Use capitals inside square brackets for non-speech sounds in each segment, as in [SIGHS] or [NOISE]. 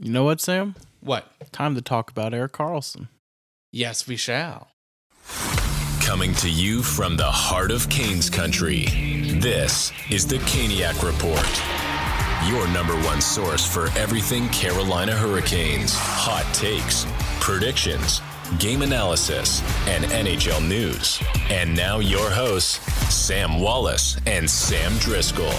You know what, Sam? What? Time to talk about Erik Karlsson. Yes, we shall. Coming to you from the heart of Canes country, this is the Caniac Report. Your number one source for everything Carolina Hurricanes, hot takes, predictions, game analysis, and NHL news. And now your hosts, Sam Wallace and Sam Driscoll.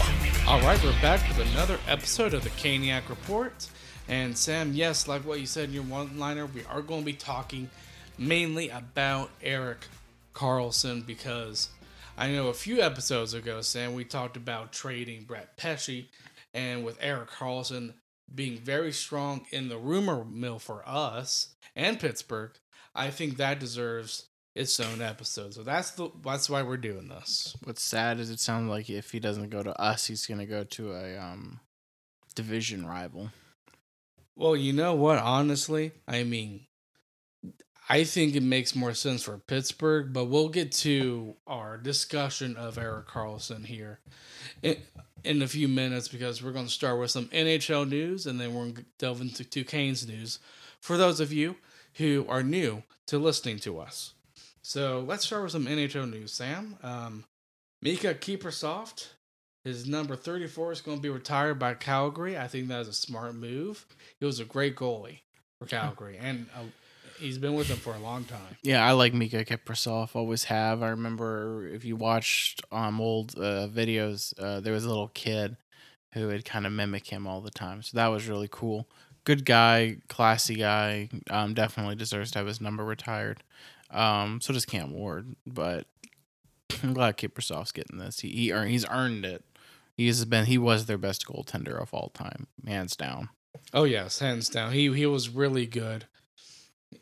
All right, we're back with another episode of the Caniac Report. And Sam, yes, like what you said in your one-liner, we are going to be talking mainly about Erik Karlsson because I know a few episodes ago, Sam, we talked about trading Brett Pesce, and with Erik Karlsson being very strong in the rumor mill for us and Pittsburgh, I think that deserves its own episode. So that's the that's why we're doing this. What's sad is it sounds like if he doesn't go to us, he's gonna go to a um division rival. Well, you know what? Honestly, I mean, I think it makes more sense for Pittsburgh, but we'll get to our discussion of Erik Karlsson here in, in a few minutes because we're going to start with some NHL news and then we're going to delve into two Canes news for those of you who are new to listening to us. So let's start with some NHL news, Sam. Um, Miikka Kiprusoff, his number 34 is going to be retired by Calgary. I think that is a smart move. He was a great goalie for Calgary, and uh, he's been with them for a long time. Yeah, I like Miikka Kiprusoff. Always have. I remember if you watched um old uh, videos, uh, there was a little kid who would kind of mimic him all the time. So that was really cool. Good guy, classy guy. Um, definitely deserves to have his number retired. Um, so does Cam Ward, but [CLEARS THROAT] I'm glad Kiprusoff's getting this. He, he earned, he's earned it. He's been he was their best goaltender of all time, hands down. Oh yes, hands down. He he was really good.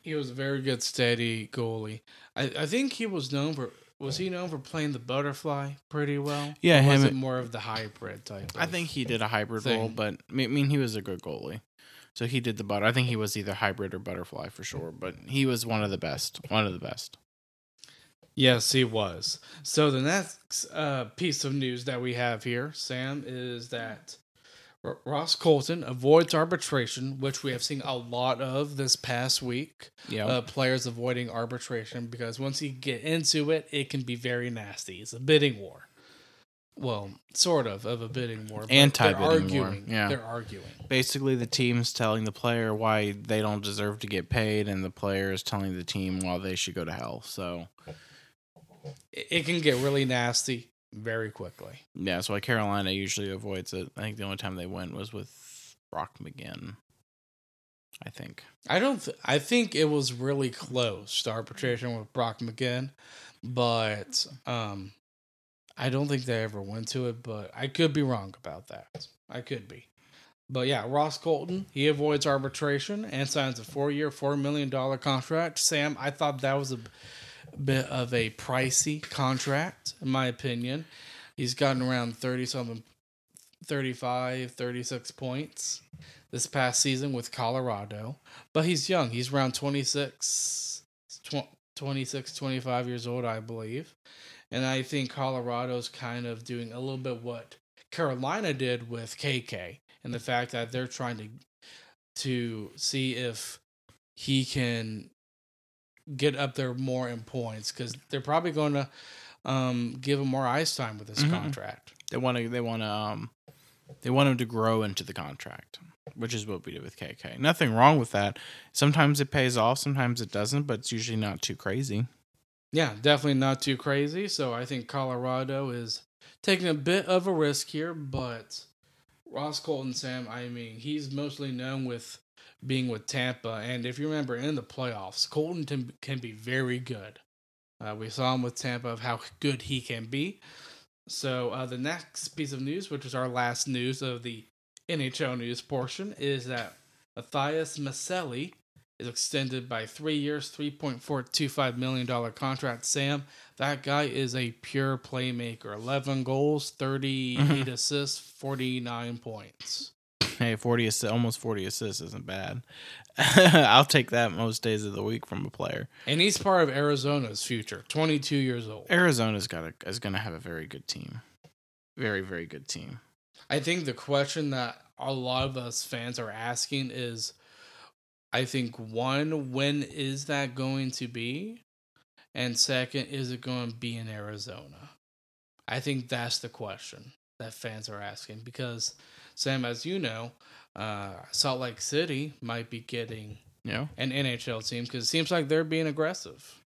He was a very good, steady goalie. I, I think he was known for was he known for playing the butterfly pretty well? Yeah, Or was him it more of the hybrid type? I think he did a hybrid role, but I mean he was a good goalie. So he did the butter. I think he was either hybrid or butterfly for sure, but he was one of the best. One of the best. Yes, he was. So the next uh, piece of news that we have here, Sam, is that R- Ross Colton avoids arbitration, which we have seen a lot of this past week. Yeah. Uh, players avoiding arbitration because once you get into it, it can be very nasty. It's a bidding war. Well, sort of of a bidding war. but they're Anti-bidding war, arguing. yeah. they're arguing. Basically the team's telling the player why they don't deserve to get paid and the player is telling the team why they should go to hell. So It, can get really nasty very quickly. yeah, that's why Carolina usually avoids it. I think the only time they went was with Brock McGinn. I think. I don't. Th- I think it was really close to arbitration with Brock McGinn, but um, I don't think they ever went to it. But I could be wrong about that. I could be. But yeah, Ross Colton he avoids arbitration and signs a four-year, four million dollar contract. Sam, I thought that was a bit of a pricey contract, in my opinion. He's gotten around thirty something, 35, 36 points this past season with Colorado. But he's young. He's around 26, tw- 26, 25 years old, I believe. And I think Colorado's kind of doing a little bit what Carolina did with KK and the fact that they're trying to to see if he can get up there more in points because they're probably going to um, give him more ice time with this Mhm. contract. They want to. They want to. Um, they want him to grow into the contract, which is what we did with KK. Nothing wrong with that. Sometimes it pays off, sometimes it doesn't, but it's usually not too crazy. Yeah, definitely not too crazy. So I think Colorado is taking a bit of a risk here, but Ross Colton, Sam, I mean, he's mostly known with being with Tampa. And if you remember in the playoffs, Colton can, can be very good. Uh, we saw him with Tampa of how good he can be. So uh, the next piece of news, which is our last news of the NHL news portion, is that Matias Maccelli is extended by three years, $3.425 million contract. Sam, that guy is a pure playmaker. 11 goals, 38 Mhm. assists, 49 points. Hey, forty assi- almost forty assists isn't bad. [LAUGHS] I'll take that most days of the week from a player. And he's part of Arizona's future, 22 years old. Arizona's got a, is going to have a very good team, very very good team. I think the question that a lot of us fans are asking is I think one, when is that going to be? And second, is it going to be in Arizona? I think that's the question that fans are asking because, Sam, as you know, uh, Salt Lake City might be getting know, an NHL team because it seems like they're being aggressive.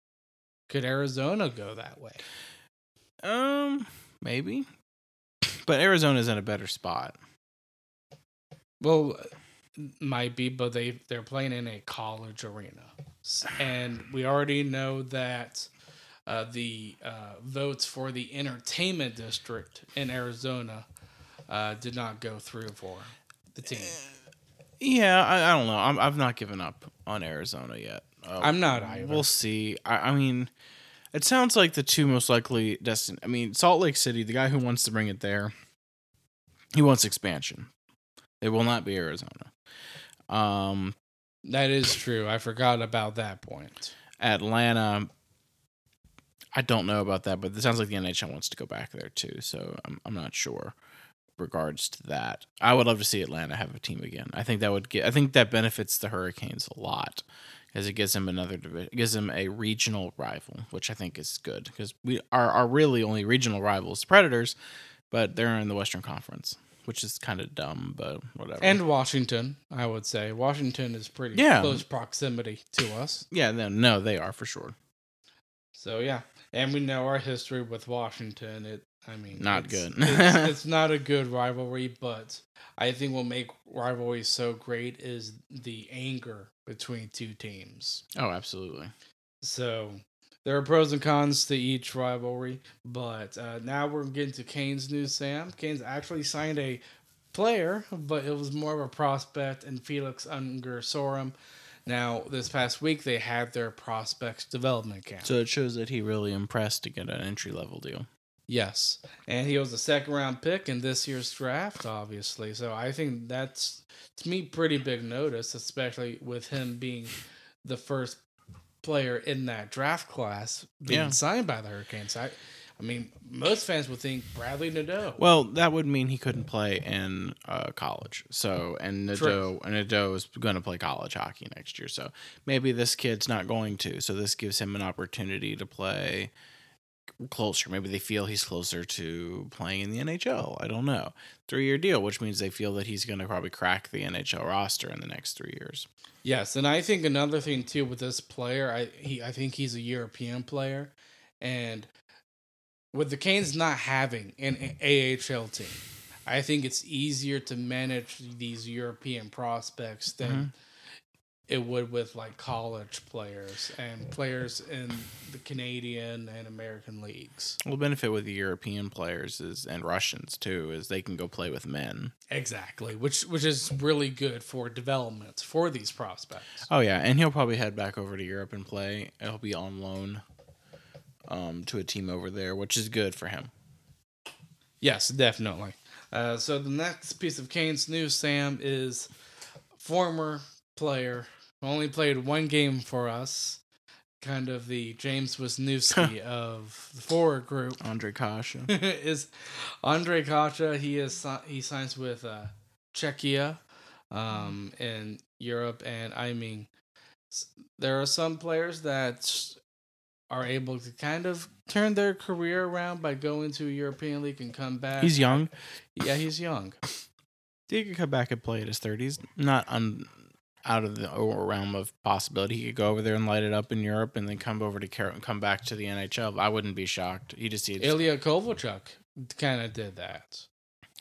Could Arizona go that way? um, maybe, but Arizona's in a better spot. Well, might be, but they they're playing in a college arena, and we already know that uh, the uh, votes for the entertainment district in Arizona uh, did not go through for the team. Yeah, I, I don't know. I'm, I've not given up on Arizona yet. Uh, I'm not either. We'll see. I, I mean, it sounds like the two most likely destin. I mean, Salt Lake City, the guy who wants to bring it there, he wants expansion. It will not be Arizona. Um, That is true. I forgot about that point. Atlanta, I don't know about that, but it sounds like the NHL wants to go back there too. So I'm I'm not sure. Regards to that, I would love to see Atlanta have a team again. I think that would get. I think that benefits the Hurricanes a lot, because it gives them another division. Gives them a regional rival, which I think is good because we are our really only regional rivals, the Predators, but they're in the Western Conference, which is kind of dumb, but whatever. And Washington, I would say Washington is pretty Yeah. close proximity to us. yeah, no, no, they are for sure. So yeah, and we know our history with Washington. It, I mean, Not it's- good. it's, [LAUGHS] it's not a good rivalry, but I think what make rivalries so great is the anger between two teams. Oh, absolutely. So there are pros and cons to each rivalry, but uh, now we're getting to Canes news. Sam Canes actually signed a player, but it was more of a prospect, and Felix Unger Sorum. Now, this past week, they had their prospects development camp. So it shows that he really impressed to get an entry level deal. Yes, and he was a second round pick in this year's draft, obviously. So I think that's to me pretty big notice, especially with him being the first player in that draft class being Yeah. signed by the Hurricanes. I, I mean, most fans would think Bradley Nadeau. Well, that would mean he couldn't play in uh, college. So, and Nadeau, True. and Nadeau is going to play college hockey next year. So maybe this kid's not going to. So this gives him an opportunity to play closer. Maybe they feel he's closer to playing in the NHL. I don't know. Three year deal, which means they feel that he's going to probably crack the NHL roster in the next three years. Yes, and I think another thing too with this player, I he I think he's a European player, and with the Canes not having an AHL team, I think it's easier to manage these European prospects than Mhm. It would with like college players and players in the Canadian and American leagues. Well, the benefit with the European players is and Russians too is they can go play with men. Exactly, which which is really good for development for these prospects. Oh yeah, and he'll probably head back over to Europe and play. He'll be on loan um, to a team over there, which is good for him. Yes, definitely. Uh, so the next piece of Canes news, Sam, is former player only played one game for us, kind of the James Wisniewski [LAUGHS] of the forward group, Andre Kase. [LAUGHS] is Andre Kase. He is he signs with uh, Czechia um, in Europe, and I mean, there are some players that are able to kind of turn their career around by going to a European league and come back. He's young. Yeah, he's young. He could come back and play at his thirties. Not un, out of the realm of possibility. He could go over there and light it up in Europe, and then come over to Car- and come back to the NHL. I wouldn't be shocked. He just he, Ilya Kovalchuk kind of did that.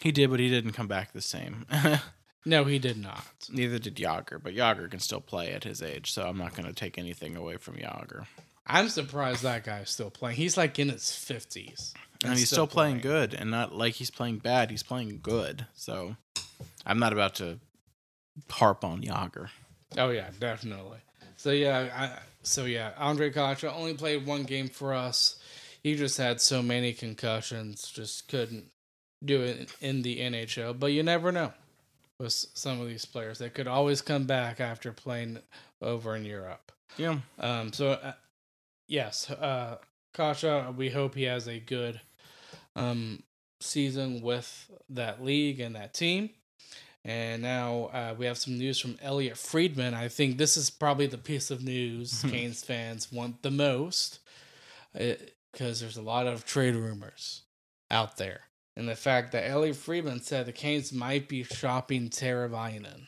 he did, but he didn't come back the same. [LAUGHS] No, he did not. Neither did Jagr, but Jagr can still play at his age, so I'm not going to take anything away from Jagr. I'm surprised that guy's still playing. He's like in his fifties, and he's still playing good and not like he's playing bad he's playing good so i'm not about to harp on Jagr. Oh yeah, definitely. So yeah, I, so yeah, Andre Kase only played one game for us. He just had so many concussions, just couldn't do it in the NHL. But you never know with some of these players; they could always come back after playing over in Europe. yeah Um, so uh, yes, uh, Kase, we hope he has a good um season with that league and that team. And now uh, we have some news from Elliot Friedman. I think this is probably the piece of news Canes fans want the most because there's a lot of trade rumors out there. And the fact that Elliot Friedman said the Canes might be shopping Teravainen.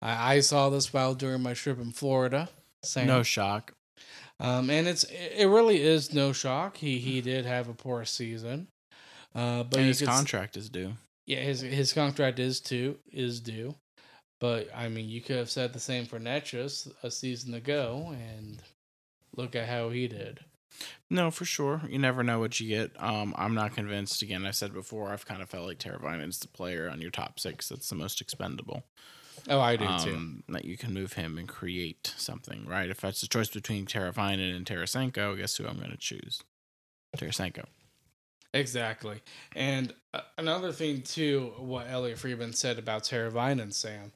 I, I saw this while during my trip in Florida. Same. No shock. Um, and it's it really is no shock. He he did have a poor season, uh, but and his could contract is due. Yeah, his his contract is too is due, but I mean, you could have said the same for Necas a season ago, and look at how he did. No, for sure. You never know what you get. Um, I'm not convinced. Again, I said before, I've kind of felt like Teravainen is the player on your top six that's the most expendable. Oh, I do too. um, that you can move him and create something, right? If that's a choice between Teravainen and Tarasenko, guess who I'm going to choose? Tarasenko. Exactly. And uh, another thing too, what Elliot Friedman said about Teravainen, Sam,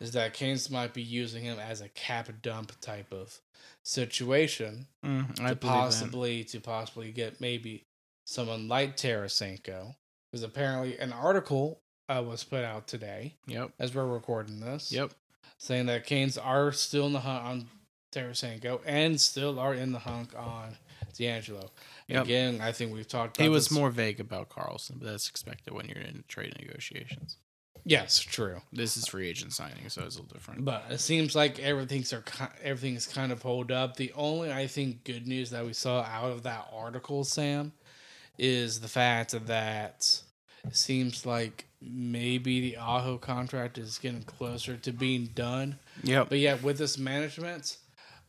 is that Canes might be using him as a cap dump type of situation Mm, to believe that. possibly to possibly get maybe someone like Tarasenko. Because apparently an article uh, was put out today Yep. as we're recording this. Yep. Saying that Canes are still in the hunt on Tarasenko and still are in the hunt on DeAngelo. Yep. Again, I think we've talked about He was this- more vague about Karlsson, but that's expected when you're in trade negotiations. Yes, true. This is free agent signing, so it's a little different. But it seems like everything's are everything's kind of hold up. The only I think good news that we saw out of that article, Sam, is the fact that it seems like maybe the Aho contract is getting closer to being done. Yeah. But yeah, with this management,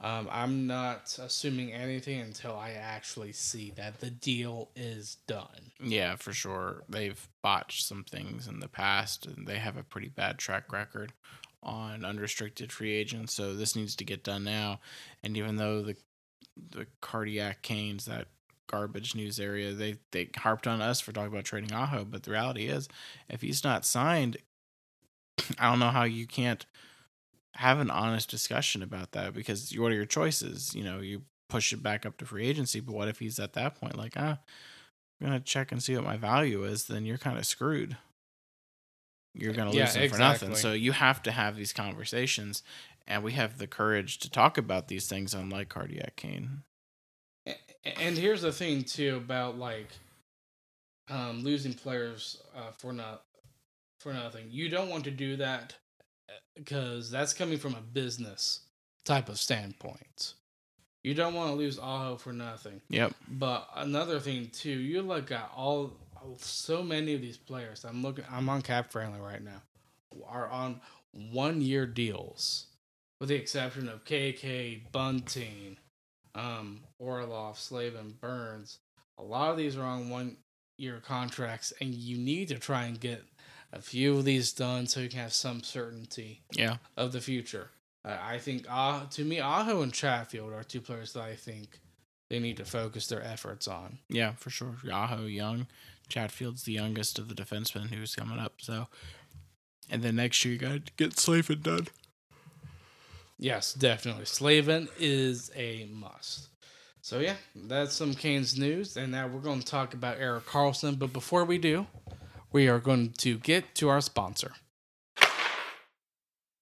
um, I'm not assuming anything until I actually see that the deal is done. Yeah, for sure. They've botched some things in the past, and they have a pretty bad track record on unrestricted free agents. So this needs to get done now. And even though the the cardiac canes, that garbage news area, they they harped on us for talking about trading Aho, but the reality is, if he's not signed, [CLEARS THROAT] I don't know how you can't have an honest discussion about that because what are your choices? You know, you push it back up to free agency, but what if he's at that point like, ah, I'm gonna check and see what my value is, then you're kind of screwed. You're gonna Yeah, lose him for nothing. So you have to have these conversations, and we have the courage to talk about these things, unlike cardiac cane. And here's the thing too about like um, losing players uh, for not for nothing. You don't want to do that because that's coming from a business type of standpoint. You don't want to lose Aho for nothing. Yep. But another thing too, you look at all so many of these players. I'm looking. I'm on Cap Friendly right now. Are on one year deals, with the exception of KK, Bunting, um, Orlov, Slavin, Burns. A lot of these are on one year contracts, and you need to try and get a few of these done so you can have some certainty Yeah. of the future. Uh, I think uh, to me, Aho and Chatfield are two players that I think they need to focus their efforts on. Yeah, for sure. Aho young, Chatfield's the youngest of the defensemen who's coming up. So, and then next year you got to get Slavin done. Yes, definitely. Slavin is a must. So yeah, that's some Canes news, and now we're going to talk about Erik Karlsson. But before we do, we are going to get to our sponsor.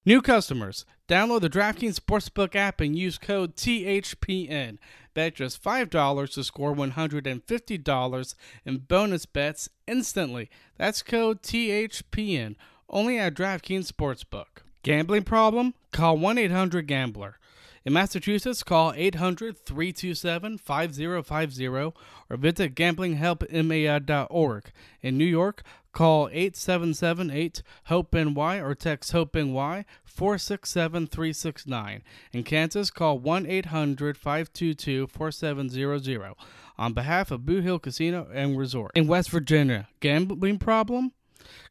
New customers, download the DraftKings Sportsbook app and use code THPN. Bet just $5 to score $150 in bonus bets instantly. That's code THPN, only at DraftKings Sportsbook. Gambling problem? Call 1 800 Gambler. In Massachusetts, call 800 327 5050 or visit gamblinghelpma.org. In New York, call 877 8 HOPE NY or text HOPE NY 467 369. In Kansas, call 1 800 522 4700 on behalf of Boot Hill Casino and Resort. In West Virginia, gambling problem?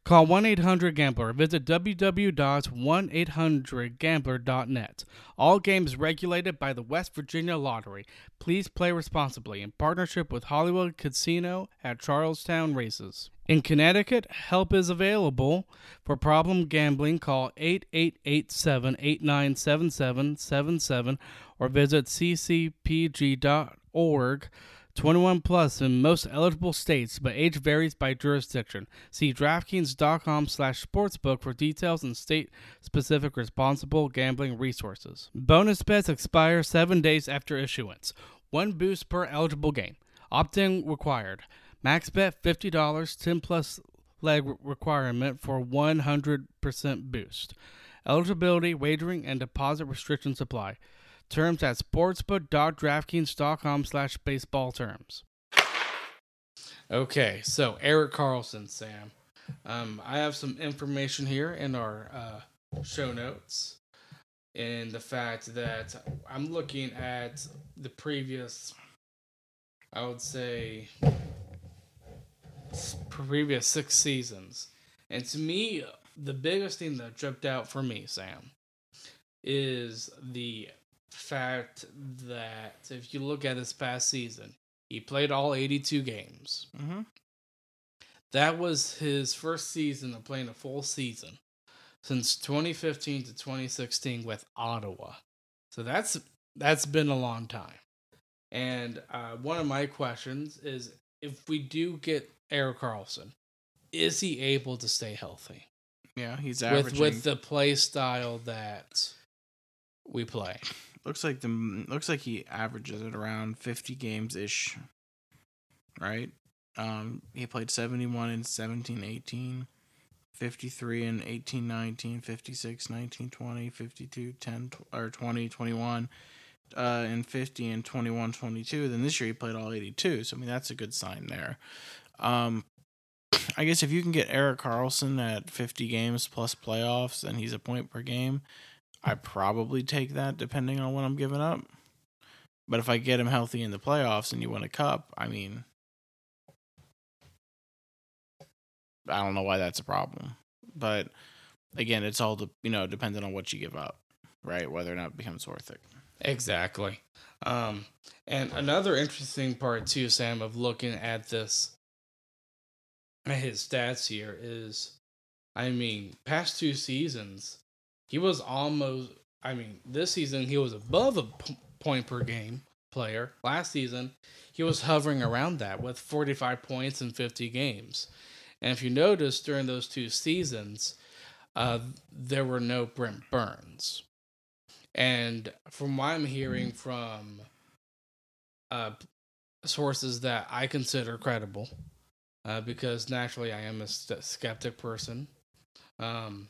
Call 1 800 Gambler. Visit www.1800Gambler.net. All games regulated by the West Virginia Lottery. Please play responsibly in partnership with Hollywood Casino at Charlestown Races. In Connecticut, help is available. For problem gambling, call 8887 897777 or visit ccpg.org 21 plus in most eligible states, but age varies by jurisdiction. See DraftKings.com slash sportsbook for details and state-specific responsible gambling resources. Bonus bets expire seven days after issuance. One boost per eligible game. Opt-in required. Max bet $50, 10 plus leg requirement for 100% boost. Eligibility, wagering, and deposit restrictions apply. Terms at sportsbook.draftkings.com slash baseball terms. Okay, so Erik Karlsson, Sam. Um, I have some information here in our uh, show notes, in the fact that I'm looking at the previous, I would say, previous six seasons, and to me, the biggest thing that jumped out for me, Sam, is the fact that if you look at this past season, he played all 82 games. Mm-hmm. That was his first season of playing a full season since 2015 to 2016 with Ottawa. So that's that's been a long time. And uh, one of my questions is if we do get Erik Karlsson, is he able to stay healthy Yeah, he's with with the play style that we play? Looks like the looks like he averages at around 50 games ish. Right? Um he played 71 in 17 18, 53 in 18 19, 56 19 20, 52 10 or 20 21 uh and 50 and 21 22. Then this year he played all 82. So I mean that's a good sign there. Um I guess if you can get Erik Karlsson at 50 games plus playoffs, then he's a point per game. I probably take that depending on what I'm giving up. But if I get him healthy in the playoffs and you win a cup, I mean, I don't know why that's a problem. But again, it's all de- you know dependent on what you give up, right? Whether or not it becomes worth it. Exactly. Um, and another interesting part too, Sam, of looking at this his stats here is, I mean, past two seasons, he was almost. I mean, this season he was above a p- point per game player. Last season, he was hovering around that with 45 points in 50 games. And if you notice during those two seasons, uh, there were no Brent Burns. And from what I'm hearing from uh, sources that I consider credible, uh, because naturally I am a skeptic person, um,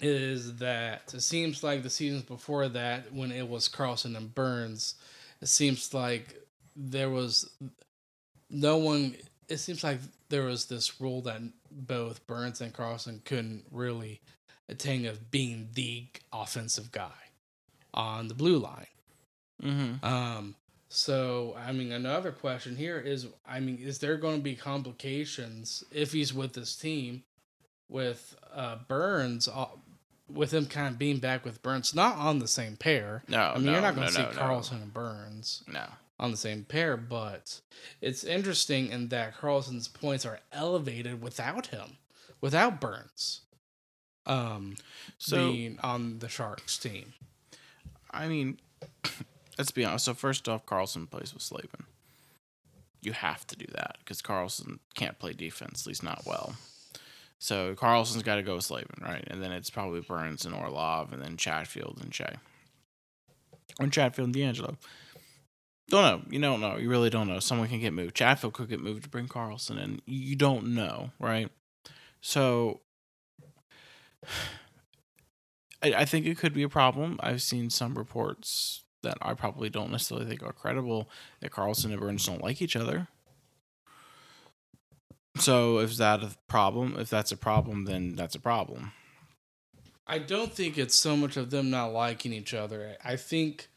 is that it seems like the seasons before that, when it was Karlsson and Burns, it seems like there was no one. It seems like there was this rule that both Burns and Karlsson couldn't really attain of being the offensive guy on the blue line. Mm-hmm. Um, so I mean, another question here is, I mean, is there going to be complications if he's with this team with uh, Burns, uh, with him kind of being back with Burns, not on the same pair? No, I mean, no, you're not going no, to see no, no. Karlsson and Burns No. on the same pair, but it's interesting in that Karlsson's points are elevated without him, without Burns, um, So being on the Sharks team. I mean, [COUGHS] let's be honest. So first off, Karlsson plays with Slavin. You have to do that because Karlsson can't play defense, at least not well. So Karlsson's got to go with Slavin, right? And then it's probably Burns and Orlov, and then Chatfield and Shea, or Chatfield and DeAngelo. Don't know. You don't know. You really don't know. Someone can get moved. Chatfield could get moved to bring Karlsson, and you don't know, right? So [SIGHS] I, I think it could be a problem. I've seen some reports that I probably don't necessarily think are credible that Karlsson and Burns don't like each other. So if that a problem, if that's a problem, then that's a problem. I don't think it's so much of them not liking each other. I think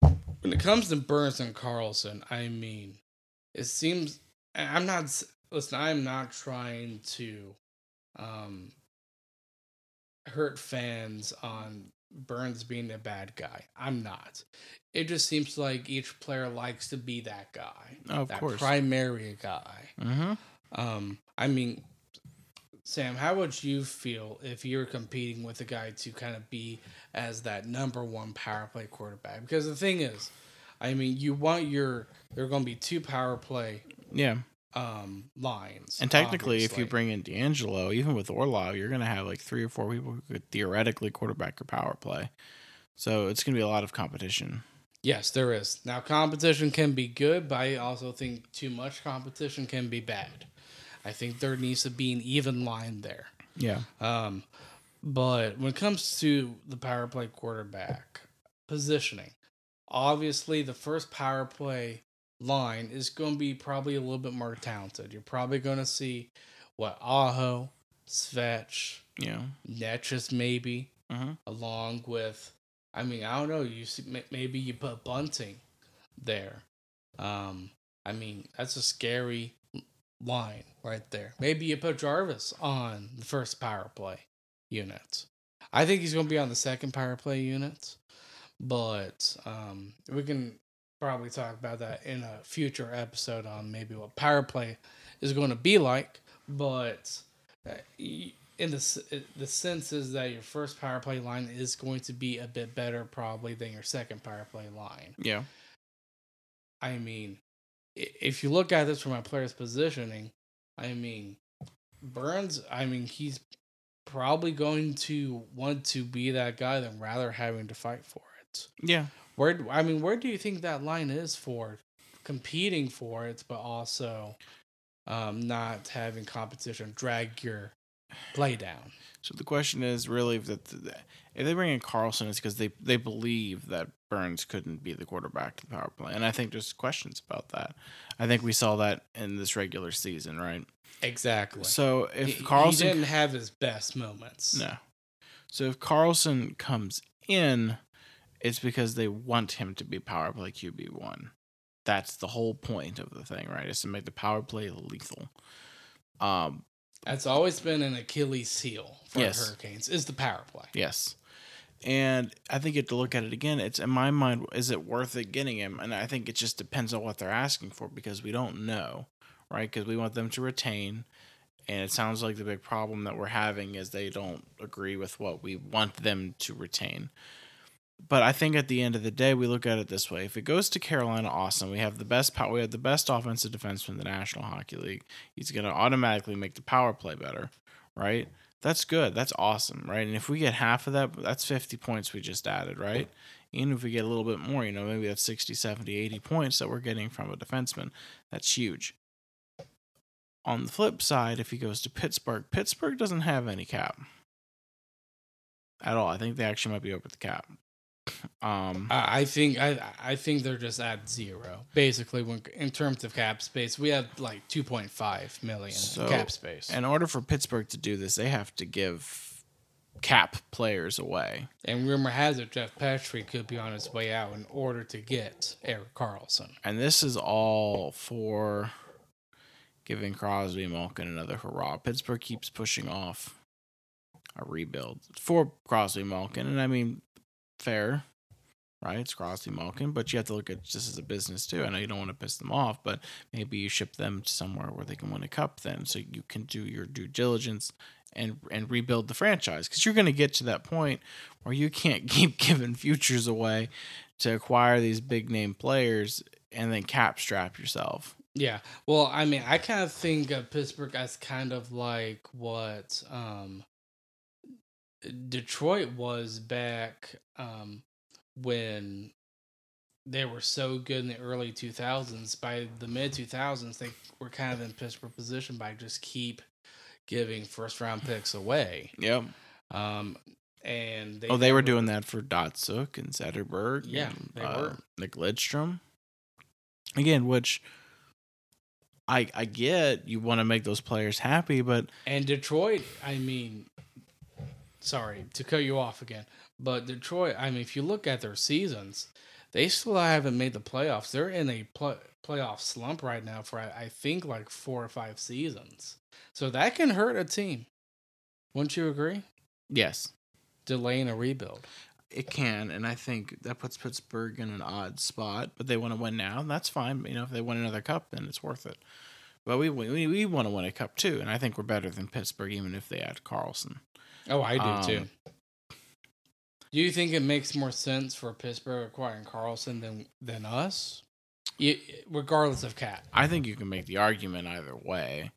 when it comes to Burns and Karlsson, I mean, it seems I'm not listen. I'm not trying to um, hurt fans on Burns being a bad guy. I'm not. It just seems like each player likes to be that guy, Oh, of that course. primary guy. Mm-hmm. Um, I mean, Sam, how would you feel if you were competing with a guy to kind of be as that number one power play quarterback? Because the thing is, I mean, you want your there are going to be two power play Yeah. Um lines. And technically, if you bring in DeAngelo, even with Orlov, you're going to have like three or four people who could theoretically quarterback your power play. So it's going to be a lot of competition. Yes, there is. Now, competition can be good, but I also think too much competition can be bad. I think there needs to be an even line there. Yeah. Um, but when it comes to the power play quarterback positioning, obviously the first power play line is going to be probably a little bit more talented. You're probably going to see what Aho, Svech, Yeah. Necas maybe, hmm along with I mean I don't know you see, maybe you put Bunting there. Um, I mean that's a scary line right there. Maybe you put Jarvis on the first power play unit. I think he's going to be on the second power play unit, but um, we can probably talk about that in a future episode on maybe what power play is going to be like. But uh, in the uh, the sense is that your first power play line is going to be a bit better probably than your second power play line. Yeah. I mean, if you look at this from a player's positioning, I mean, Burns, I mean, he's probably going to want to be that guy than rather having to fight for it. Yeah. Where I mean, where do you think that line is for competing for it, but also um, not having competition drag your play down? So the question is really if, that if they bring in Karlsson, it's because they, they believe that Burns couldn't be the quarterback to the power play. And I think there's questions about that. I think we saw that in this regular season, right? Exactly. So if he Karlsson didn't have his best moments. No. So if Karlsson comes in, it's because they want him to be power play QB one. That's the whole point of the thing, right? Is to make the power play lethal. Um, That's always been an Achilles heel for Yes. the Hurricanes is the power play. yes. And I think you have to look at it again. It's in my mind, is it worth it getting him? And I think it just depends on what they're asking for because we don't know, right? Because we want them to retain. And it sounds like the big problem that we're having is they don't agree with what we want them to retain. But I think at the end of the day, we look at it this way: if it goes to Carolina, awesome. We have the best power. We have the best offensive defenseman in the National Hockey League. He's going to automatically make the power play better, right? That's good. That's awesome, right? And if we get half of that, that's 50 points we just added, right? Even if we get a little bit more, you know, maybe that's 60, 70, 80 points that we're getting from a defenseman. That's huge. On the flip side, if he goes to Pittsburgh, Pittsburgh doesn't have any cap at all. I think they actually might be over the cap. Um, I think I I think they're just at zero basically. When in terms of cap space, we have like two point five million So, cap space, in order for Pittsburgh to do this, they have to give cap players away. and rumor has it Jeff Petry could be on his way out in order to get Erik Karlsson. And this is all for giving Crosby Malkin another hurrah. Pittsburgh keeps pushing off a rebuild for Crosby Malkin. And I mean, fair, right? It's Crosby Malkin, but you have to look at this as a business too. I know you don't want to piss them off, but maybe you ship them to somewhere where they can win a cup then so you can do your due diligence and and rebuild the franchise because you're going to get to that point where you can't [LAUGHS] keep giving futures away to acquire these big name players and then cap strap yourself. Yeah. Well, I mean, I kind of think of Pittsburgh as kind of like what um, Detroit was back um, when they were so good in the early 2000s. By the mid 2000s, they were kind of in Pittsburgh position by just keep giving first round picks away. Yep. Um, and they oh, they were never- doing that for Datsyuk and Zetterberg. Yeah, and, they uh, were. Nick Lidstrom. Again, which I I get you want to make those players happy, but And Detroit, I mean, sorry to cut you off again, but Detroit, I mean, if you look at their seasons, they still haven't made the playoffs. They're in a pl- playoff slump right now for, I I think, like four or five seasons. So that can hurt a team. Wouldn't you agree? yes, Delaying a rebuild. it can, and I think that puts Pittsburgh in an odd spot. But they want to win now, and that's fine. You know, if they win another cup, then it's worth it. But we we, we want to win a cup too, and I think we're better than Pittsburgh, even if they add Karlsson. Oh, I do Um, too. Do you think it makes more sense for Pittsburgh acquiring Karlsson than than us? Regardless of Cat. I think you can make the argument either way.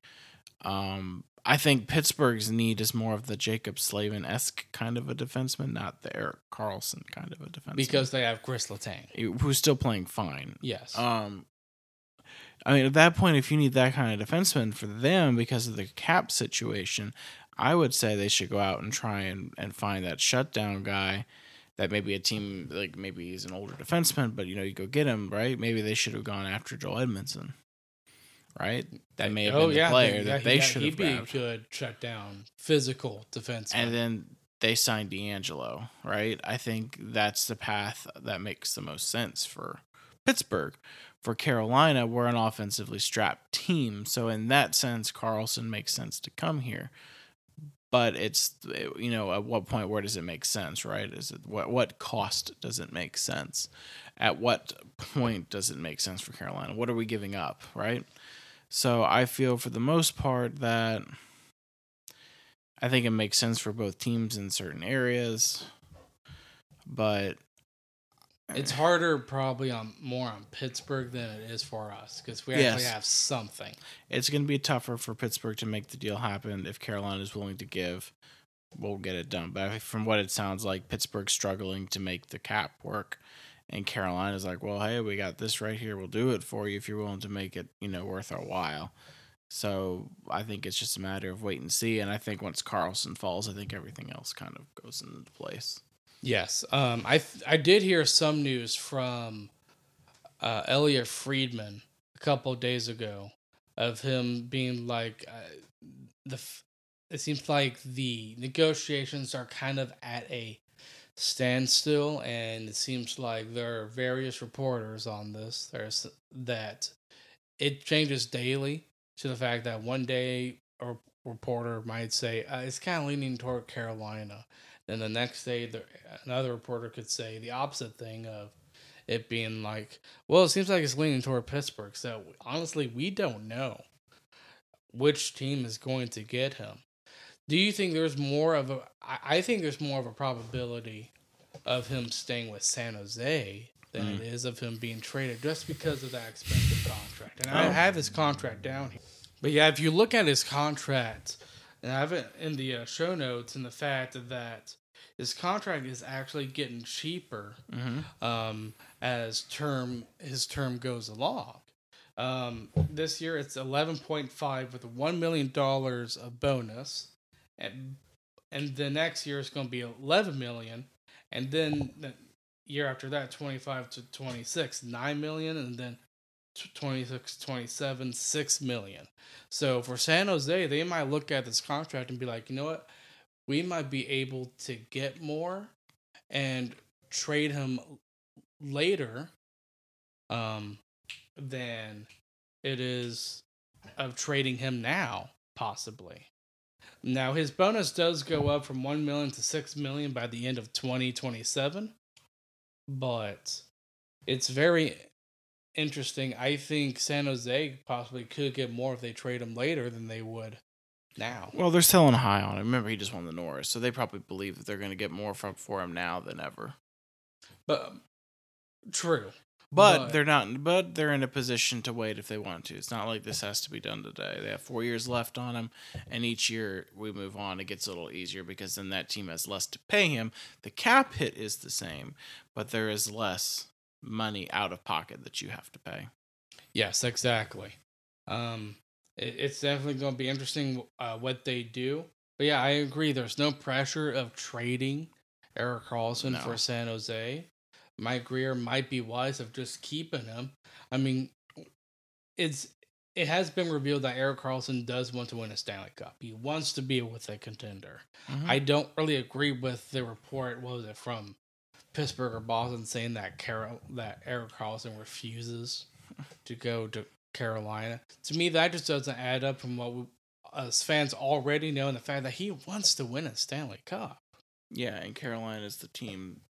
Um, I think Pittsburgh's need is more of the Jaccob Slavin esque kind of a defenseman, not the Erik Karlsson kind of a defenseman. Because they have Chris Letang. who's still playing fine. Yes. Um, I mean, at that point, if you need that kind of defenseman for them because of the cap situation, I would say they should go out and try and, and find that shutdown guy that maybe a team, like maybe he's an older defenseman, but you know, you go get him, right? Maybe they should have gone after Joel Edmundson, right? That may have oh, been the player that they yeah, should have He'd be a grabbed. good shutdown, physical defense. And then they signed DeAngelo, right? I think that's the path that makes the most sense for Pittsburgh. For Carolina, we're an offensively strapped team. So, in that sense, Karlsson makes sense to come here. But it's, you know, at what point, where does it make sense, right? Is it what, what cost does it make sense? At what point does it make sense for Carolina? What are we giving up, right? So, I feel for the most part that I think it makes sense for both teams in certain areas, but it's harder probably on more on Pittsburgh than it is for us because we actually Yes. have something. it's going to be tougher for Pittsburgh to make the deal happen if Carolina is willing to give. We'll get it done. But from what it sounds like, Pittsburgh's struggling to make the cap work, and Carolina's like, "Well, hey, we got this right here. We'll do it for you if you're willing to make it, you know, worth our while." So I think it's just a matter of wait and see. And I think once Karlsson falls, I think everything else kind of goes into place. Yes, um, I I did hear some news from uh, Elliot Friedman a couple days ago of him being like uh, the. It seems like the negotiations are kind of at a standstill, and it seems like there are various reporters on this. There's that it changes daily to the fact that one day a reporter might say uh, it's kind of leaning toward Carolina. Then the next day, the, another reporter could say the opposite thing of it being like, well, it seems like it's leaning toward Pittsburgh. So honestly, we don't know which team is going to get him. Do you think there's more of a? I think there's more of a probability of him staying with San Jose than it is of him being traded, just because of that expensive contract. And I Oh. have his contract down here. But yeah, if you look at his contract, and I have it in the uh, show notes, and the fact that his contract is actually getting cheaper Mm-hmm. um, as term his term goes along. Um, this year it's eleven point five with one million dollars of bonus, and and the next year it's going to be eleven million, and then the year after that twenty five to twenty six nine million, and then. tw- 26 27 6 million so for san jose they might look at this contract and be like you know what we might be able to get more and trade him later um than it is of trading him now possibly. Now his bonus does go up from 1 million to 6 million by the end of 2027 but it's very interesting. I think san jose possibly could get more if they trade him later than they would now Well, they're selling high on him. Remember, he just won the Norris, so they probably believe that they're going to get more from for him now than ever. but um, true But, But- they're not. But they're in a position to wait if they want to. It's not like this has to be done today. They have four years left on him, and each year we move on, it gets a little easier because then that team has less to pay him. The cap hit is the same, but there is less money out of pocket that you have to pay. Yes, exactly. Um, it, it's definitely going to be interesting uh, what they do. But yeah, I agree. There's no pressure of trading Erik Karlsson No. for San Jose. Mike Grier might be wise of just keeping him. I mean, it's it has been revealed that Erik Karlsson does want to win a Stanley Cup. He wants to be with a contender. Mhm. I don't really agree with the report. What was it from Pittsburgh or Boston saying that Carol that Erik Karlsson refuses to go to Carolina? To me, that just doesn't add up from what we, us fans already know, and the fact that he wants to win a Stanley Cup. Yeah, and Carolina is the team.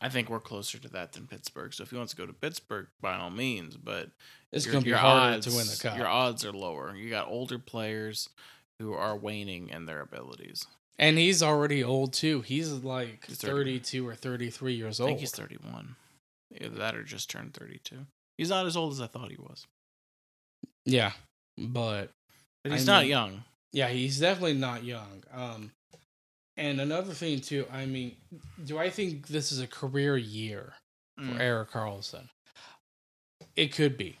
I think we're closer to that than Pittsburgh. So if he wants to go to Pittsburgh, by all means. But It's your- to be harder odds- to win the cup. Your odds are lower. You got older players who are waning in their abilities. And he's already old too. He's like He's 32 or 33 years old. I think he's 31. Either that or just turned 32. He's not as old as I thought he was. Yeah. But But I he's not mean- young. yeah, he's definitely not young. Um and another thing too, I mean, do I think this is a career year for Mm. Erik Karlsson? It could be.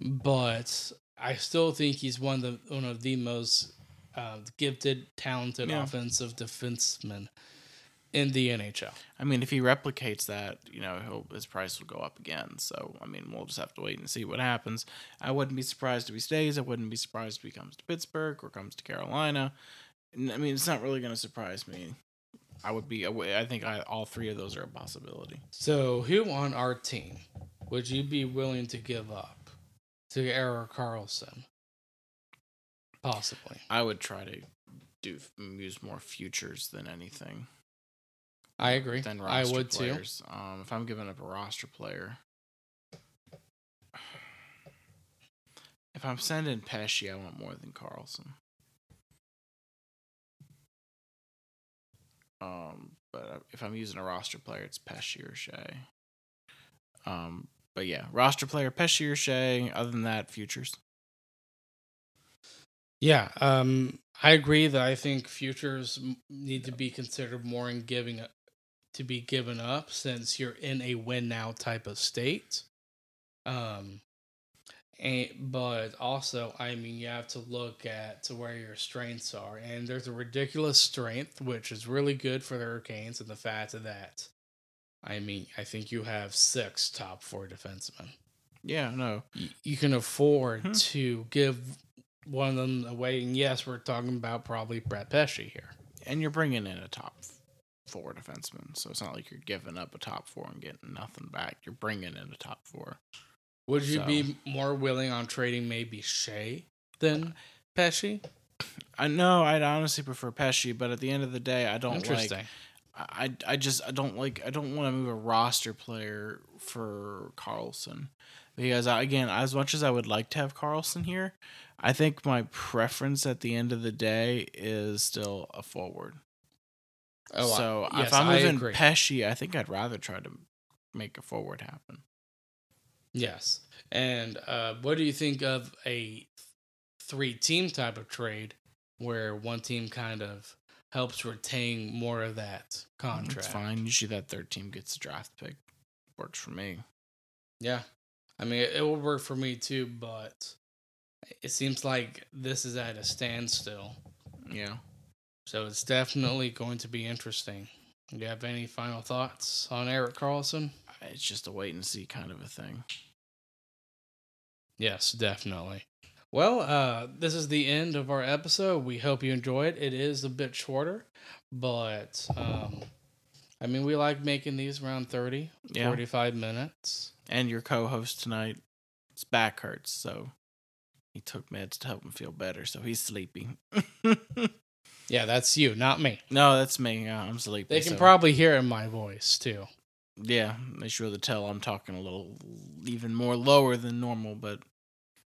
But I still think he's one of the one of the most uh, gifted, talented Yeah. offensive defensemen in the NHL. I mean, if he replicates that, you know, he'll, his price will go up again. So, I mean, we'll just have to wait and see what happens. I wouldn't be surprised if he stays. I wouldn't be surprised if he comes to Pittsburgh or comes to Carolina. I mean, it's not really going to surprise me. I would be. I I think I, all three of those are a possibility. So, who on our team would you be willing to give up to Erik Karlsson? Possibly. I would try to do use more futures than anything. I agree. Than I roster would too. Um, if I'm giving up a roster player, [SIGHS] if I'm sending Pesce, I want more than Karlsson. Um, but if I'm using a roster player, it's Pesce or Skjei. Um, but yeah, roster player Pesce or Skjei. Other than that, futures. Yeah, um, I agree that I think futures need to be considered more in giving up, to be given up since you're in a win now type of state. Um, and but also, I mean, you have to look at to where your strengths are, and there's a ridiculous strength which is really good for the Hurricanes, and the fact of that. I mean, I think you have six top four defensemen Yeah, no, y- you can afford Hmm. to give one of them away. And yes, we're talking about probably Brett Pesce here. and you're bringing in a top four defenseman, so it's not like you're giving up a top four and getting nothing back. You're bringing in a top four. Would you So- be more willing on trading maybe Skjei than Pesce? I know I'd honestly prefer Pesce, but at the end of the day, I don't like. I I just I don't like I don't want to move a roster player for Karlsson because I, again, as much as I would like to have Karlsson here, I think my preference at the end of the day is still a forward. Oh, I- so yes, if I'm I moving. Pesce, I think I'd rather try to make a forward happen. yes. And uh, what do you think of a three team type of trade where one team kind of helps retain more of that contract? It's fine. Usually that third team gets a draft pick. Works for me. Yeah. I mean, it, it will work for me too, but it seems like this is at a standstill. Yeah. So it's definitely going to be interesting. Do you have any final thoughts on Erik Karlsson? It's just a wait and see kind of a thing. Yes, definitely. Well, uh, this is the end of our episode. We hope you enjoyed. It. It is a bit shorter, but um, I mean, we like making these around 30, Yeah. 45 minutes. And your co-host tonight, his back hurts, so he took meds to help him feel better. So he's sleepy. [LAUGHS] Yeah, that's you, not me. no, that's me. I'm sleepy. They can so- probably hear in my voice too. Yeah, they should to tell I'm talking a little, even more lower than normal. But,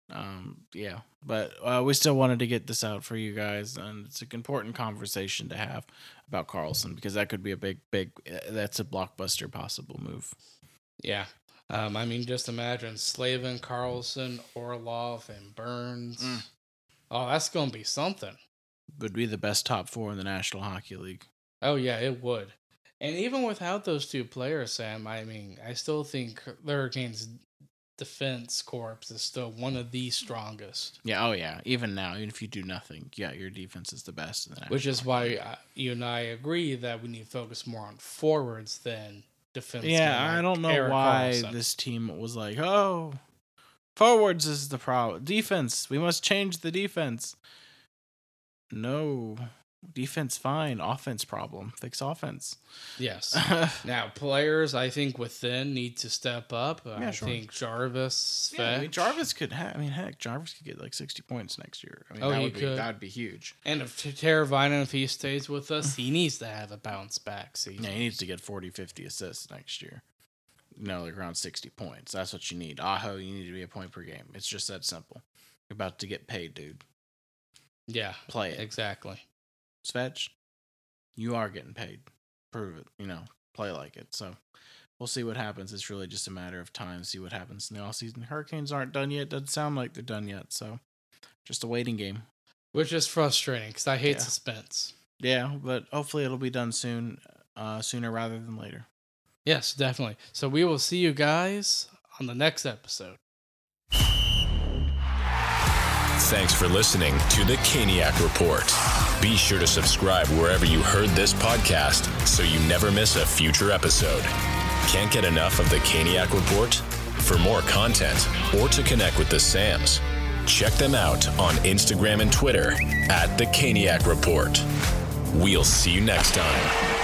um, yeah. But uh, we still wanted to get this out for you guys, and it's an important conversation to have about Karlsson because that could be a big, big. Uh, that's a blockbuster possible move. Yeah. Um, I mean, just imagine Slavin, Karlsson, Orlov, and Burns. Mm. Oh, that's going to be something. Would be the best top four in the National Hockey League. Oh, yeah, it would. And even without those two players, Sam, I mean, I still think the Hurricanes defense corps is still one of the strongest, Yeah. Oh, yeah. Even now, even if you do nothing, yeah, your defense is the best in the which is why uh, you and I agree that we need to focus more on forwards than defense. Yeah, I don't know why this team was like, oh, forwards is the problem. Defense, we must change the defense. No, defense fine. Offense problem. Fix offense. Yes. [LAUGHS] Now, players, I think within need to step up. Yeah, I sure. think Jarvis, Yeah, I mean, Jarvis could. Ha- I mean, heck, Jarvis could get like sixty points next year. I mean, Oh, that would be could. that would be huge. and if Teravainen, if he stays with us, he needs to have a bounce back season. Yeah, he needs to get 40, 50 assists next year. You know, like around sixty points. That's what you need. Aho, you need to be a point per game. It's just that simple. You're about to get paid, dude. Yeah, Play it. exactly. Svech, you are getting paid. Prove it. You know, play like it. So we'll see what happens. It's really just a matter of time. See what happens in the off season. Hurricanes aren't done yet. Doesn't sound like they're done yet. So just a waiting game. Which is frustrating because I hate Yeah. suspense. Yeah, but hopefully it'll be done soon. Uh, sooner rather than later. Yes, definitely. So we will see you guys on the next episode. Thanks for listening to the Caniac Report. Be sure to subscribe wherever you heard this podcast so you never miss a future episode. Can't get enough of the Caniac Report? For more content or to connect with the Sams, check them out on Instagram and Twitter at the Caniac Report. We'll see you next time.